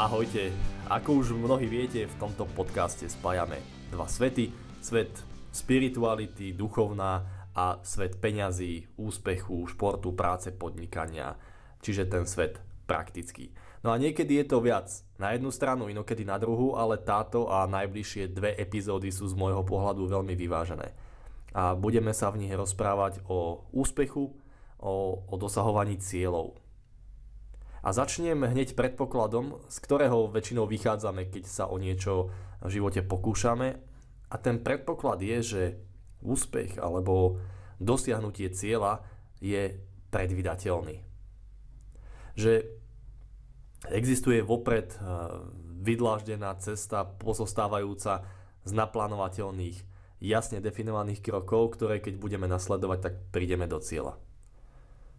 Ahojte, ako už mnohí viete, v tomto podcaste spájame dva svety. Svet spirituality, duchovná a svet peňazí, úspechu, športu, práce, podnikania, čiže ten svet praktický. No a niekedy je to viac na jednu stranu, inokedy na druhú, ale táto a najbližšie dve epizódy sú z môjho pohľadu veľmi vyvážené. A budeme sa v nich rozprávať o úspechu, o, o dosahovaní cieľov, a začnem hneď predpokladom, z ktorého väčšinou vychádzame, keď sa o niečo v živote pokúšame. A ten predpoklad je, že úspech alebo dosiahnutie cieľa je predvydateľný. Že existuje vopred eh, vydláždená cesta pozostávajúca z naplánovateľných, jasne definovaných krokov, ktoré keď budeme nasledovať, tak prídeme do cieľa.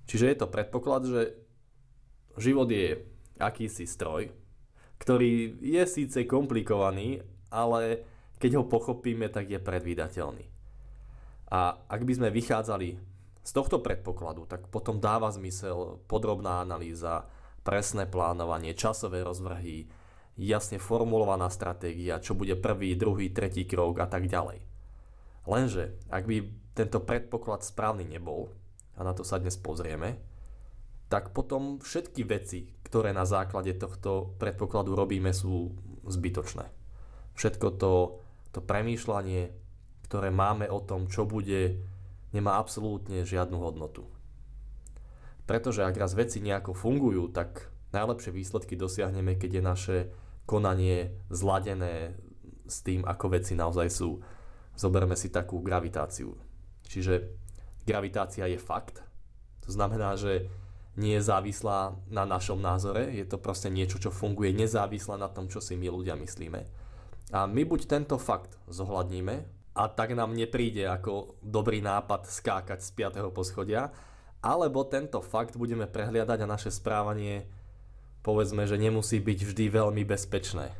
Čiže je to predpoklad, že Život je akýsi stroj, ktorý je síce komplikovaný, ale keď ho pochopíme, tak je predvídateľný. A ak by sme vychádzali z tohto predpokladu, tak potom dáva zmysel podrobná analýza, presné plánovanie, časové rozvrhy, jasne formulovaná stratégia, čo bude prvý, druhý, tretí krok a tak ďalej. Lenže, ak by tento predpoklad správny nebol, a na to sa dnes pozrieme, tak potom všetky veci, ktoré na základe tohto predpokladu robíme, sú zbytočné. Všetko to, to premýšľanie, ktoré máme o tom, čo bude, nemá absolútne žiadnu hodnotu. Pretože ak raz veci nejako fungujú, tak najlepšie výsledky dosiahneme, keď je naše konanie zladené s tým, ako veci naozaj sú. Zoberme si takú gravitáciu. Čiže gravitácia je fakt. To znamená, že nie je závislá na našom názore, je to proste niečo, čo funguje nezávisle na tom, čo si my ľudia myslíme. A my buď tento fakt zohľadníme a tak nám nepríde ako dobrý nápad skákať z 5. poschodia, alebo tento fakt budeme prehliadať a naše správanie povedzme, že nemusí byť vždy veľmi bezpečné.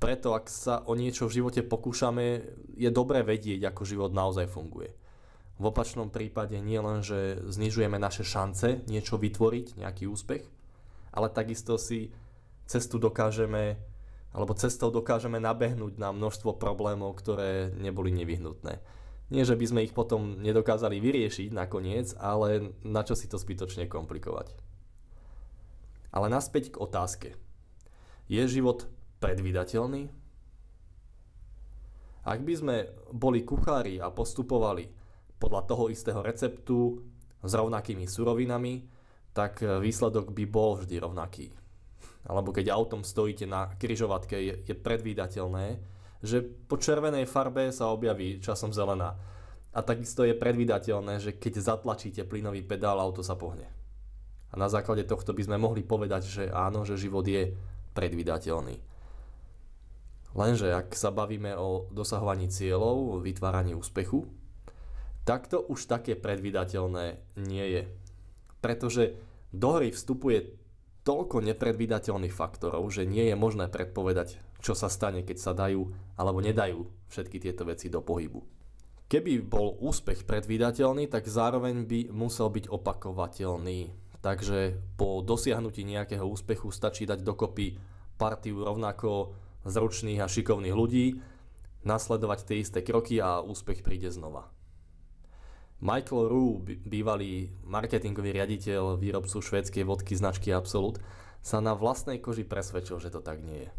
Preto ak sa o niečo v živote pokúšame, je dobré vedieť, ako život naozaj funguje. V opačnom prípade nie len, že znižujeme naše šance niečo vytvoriť, nejaký úspech, ale takisto si cestu dokážeme, alebo cestou dokážeme nabehnúť na množstvo problémov, ktoré neboli nevyhnutné. Nie, že by sme ich potom nedokázali vyriešiť nakoniec, ale na čo si to zbytočne komplikovať. Ale naspäť k otázke. Je život predvydateľný? Ak by sme boli kuchári a postupovali podľa toho istého receptu s rovnakými surovinami, tak e, výsledok by bol vždy rovnaký. Alebo keď autom stojíte na kryžovatke, je, predvídateľné, že po červenej farbe sa objaví časom zelená. A takisto je predvídateľné, že keď zatlačíte plynový pedál, auto sa pohne. A na základe tohto by sme mohli povedať, že áno, že život je predvídateľný. Lenže ak sa bavíme o dosahovaní cieľov, vytváraní úspechu, takto už také predvydateľné nie je. Pretože do hry vstupuje toľko nepredvídateľných faktorov, že nie je možné predpovedať, čo sa stane, keď sa dajú alebo nedajú všetky tieto veci do pohybu. Keby bol úspech predvídateľný, tak zároveň by musel byť opakovateľný. Takže po dosiahnutí nejakého úspechu stačí dať dokopy partiu rovnako zručných a šikovných ľudí, nasledovať tie isté kroky a úspech príde znova. Michael Rue, bývalý marketingový riaditeľ výrobcu švédskej vodky značky Absolut, sa na vlastnej koži presvedčil, že to tak nie je.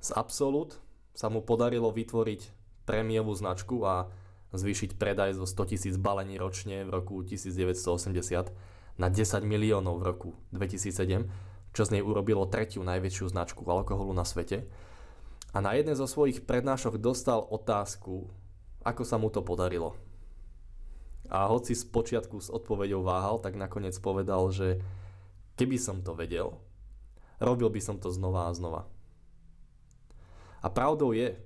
Z Absolut sa mu podarilo vytvoriť prémiovú značku a zvýšiť predaj zo 100 tisíc balení ročne v roku 1980 na 10 miliónov v roku 2007, čo z nej urobilo tretiu najväčšiu značku alkoholu na svete. A na jednej zo svojich prednášok dostal otázku, ako sa mu to podarilo A hoci z počiatku s odpovedou váhal, tak nakoniec povedal, že keby som to vedel, robil by som to znova a znova. A pravdou je,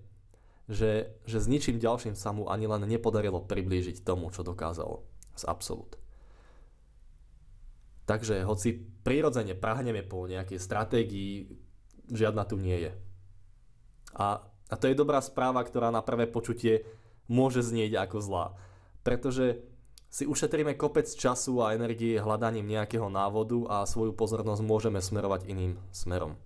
že, že s ničím ďalším sa mu ani len nepodarilo priblížiť tomu, čo dokázal z absolút. Takže hoci prirodzene prahneme po nejakej stratégii, žiadna tu nie je. A, a to je dobrá správa, ktorá na prvé počutie môže znieť ako zlá. Pretože si ušetríme kopec času a energie hľadaním nejakého návodu a svoju pozornosť môžeme smerovať iným smerom.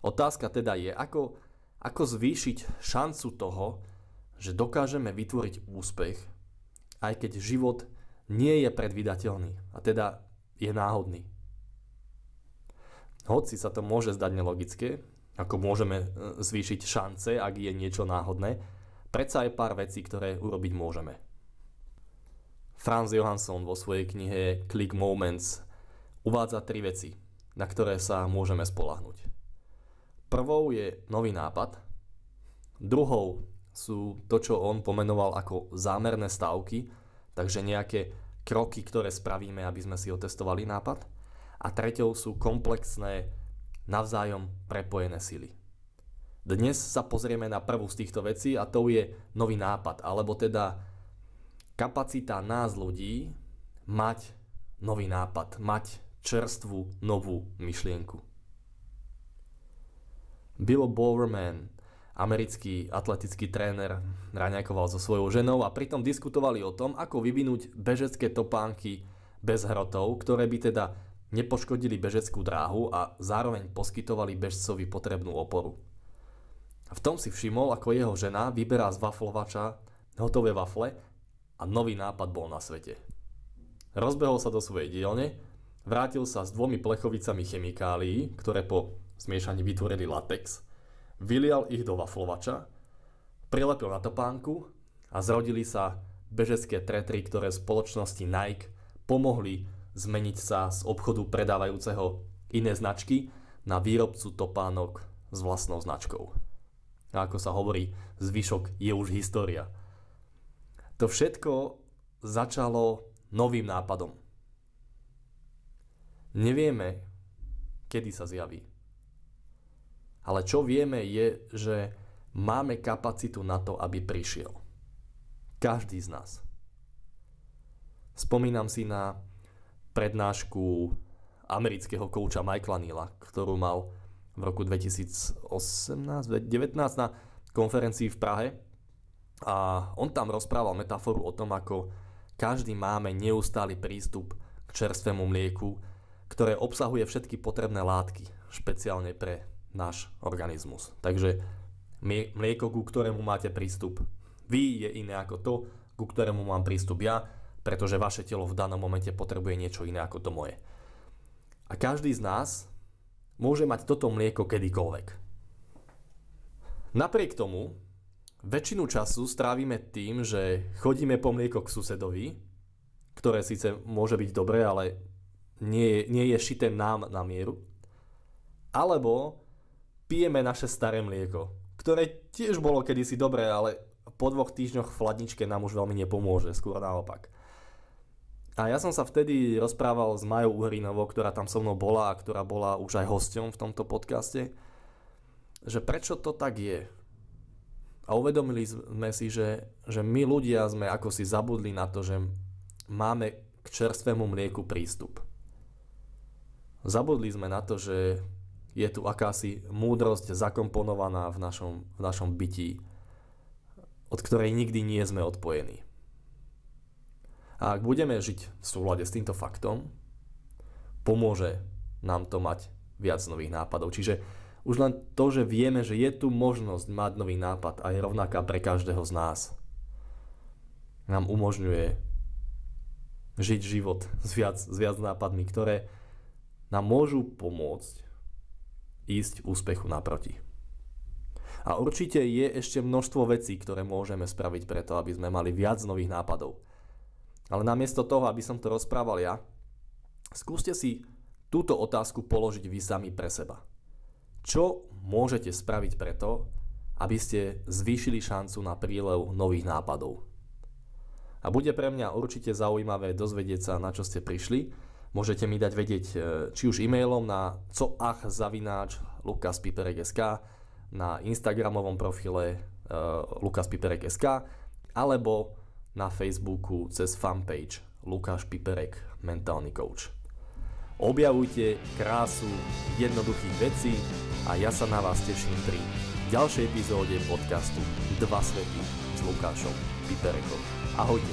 Otázka teda je, ako, ako zvýšiť šancu toho, že dokážeme vytvoriť úspech, aj keď život nie je predvydateľný a teda je náhodný. Hoci sa to môže zdať nelogické, ako môžeme e, zvýšiť šance, ak je niečo náhodné, predsa je pár vecí, ktoré urobiť môžeme. Franz Johansson vo svojej knihe Click Moments uvádza tri veci, na ktoré sa môžeme spolahnuť. Prvou je nový nápad, druhou sú to, čo on pomenoval ako zámerné stavky, takže nejaké kroky, ktoré spravíme, aby sme si otestovali nápad. A treťou sú komplexné, navzájom prepojené sily. Dnes sa pozrieme na prvú z týchto vecí a to je nový nápad, alebo teda kapacita nás ľudí mať nový nápad, mať čerstvú novú myšlienku. Bill Bowerman, americký atletický tréner, raňakoval so svojou ženou a pritom diskutovali o tom, ako vyvinúť bežecké topánky bez hrotov, ktoré by teda nepoškodili bežeckú dráhu a zároveň poskytovali bežcovi potrebnú oporu. V tom si všimol, ako jeho žena vyberá z waflovača hotové wafle a nový nápad bol na svete. Rozbehol sa do svojej dielne, vrátil sa s dvomi plechovicami chemikálií, ktoré po zmiešaní vytvorili latex, vylial ich do waflovača, prilepil na topánku a zrodili sa bežecké tretry, ktoré spoločnosti Nike pomohli zmeniť sa z obchodu predávajúceho iné značky na výrobcu topánok s vlastnou značkou. A ako sa hovorí, zvyšok je už história. To všetko začalo novým nápadom. Nevieme, kedy sa zjaví. Ale čo vieme je, že máme kapacitu na to, aby prišiel. Každý z nás. Spomínam si na prednášku amerického kouča Michaela Neela, ktorú mal v roku 2018-2019 na konferencii v Prahe a on tam rozprával metaforu o tom, ako každý máme neustály prístup k čerstvému mlieku, ktoré obsahuje všetky potrebné látky, špeciálne pre náš organizmus. Takže mlieko, ku ktorému máte prístup vy, je iné ako to, ku ktorému mám prístup ja, pretože vaše telo v danom momente potrebuje niečo iné ako to moje. A každý z nás môže mať toto mlieko kedykoľvek. Napriek tomu, Väčšinu času strávime tým, že chodíme po mlieko k susedovi, ktoré síce môže byť dobré, ale nie, nie je šité nám na mieru. Alebo pijeme naše staré mlieko, ktoré tiež bolo kedysi dobré, ale po dvoch týždňoch v chladničke nám už veľmi nepomôže, skôr naopak. A ja som sa vtedy rozprával s Majou Uhrinovou, ktorá tam so mnou bola a ktorá bola už aj hosťom v tomto podcaste, že prečo to tak je, a uvedomili sme si, že, že my ľudia sme ako si zabudli na to, že máme k čerstvému mlieku prístup. Zabudli sme na to, že je tu akási múdrosť zakomponovaná v našom, v našom bytí, od ktorej nikdy nie sme odpojení. A ak budeme žiť v súlade s týmto faktom, pomôže nám to mať viac nových nápadov. Čiže už len to, že vieme, že je tu možnosť mať nový nápad a je rovnaká pre každého z nás, nám umožňuje žiť život s viac, s viac nápadmi, ktoré nám môžu pomôcť ísť úspechu naproti. A určite je ešte množstvo vecí, ktoré môžeme spraviť preto, aby sme mali viac nových nápadov. Ale namiesto toho, aby som to rozprával ja, skúste si túto otázku položiť vy sami pre seba. Čo môžete spraviť preto, aby ste zvýšili šancu na prílev nových nápadov? A bude pre mňa určite zaujímavé dozvedieť sa, na čo ste prišli. Môžete mi dať vedieť e, či už e-mailom na coach.lukaspiperek.sk na Instagramovom profile uh, lukaspiperek.sk alebo na Facebooku cez fanpage Lukáš Piperek, mentálny coach. Objavujte krásu jednoduchých vecí a ja sa na vás teším pri ďalšej epizóde podcastu Dva svety s Lukášom Piperekom. Ahojte.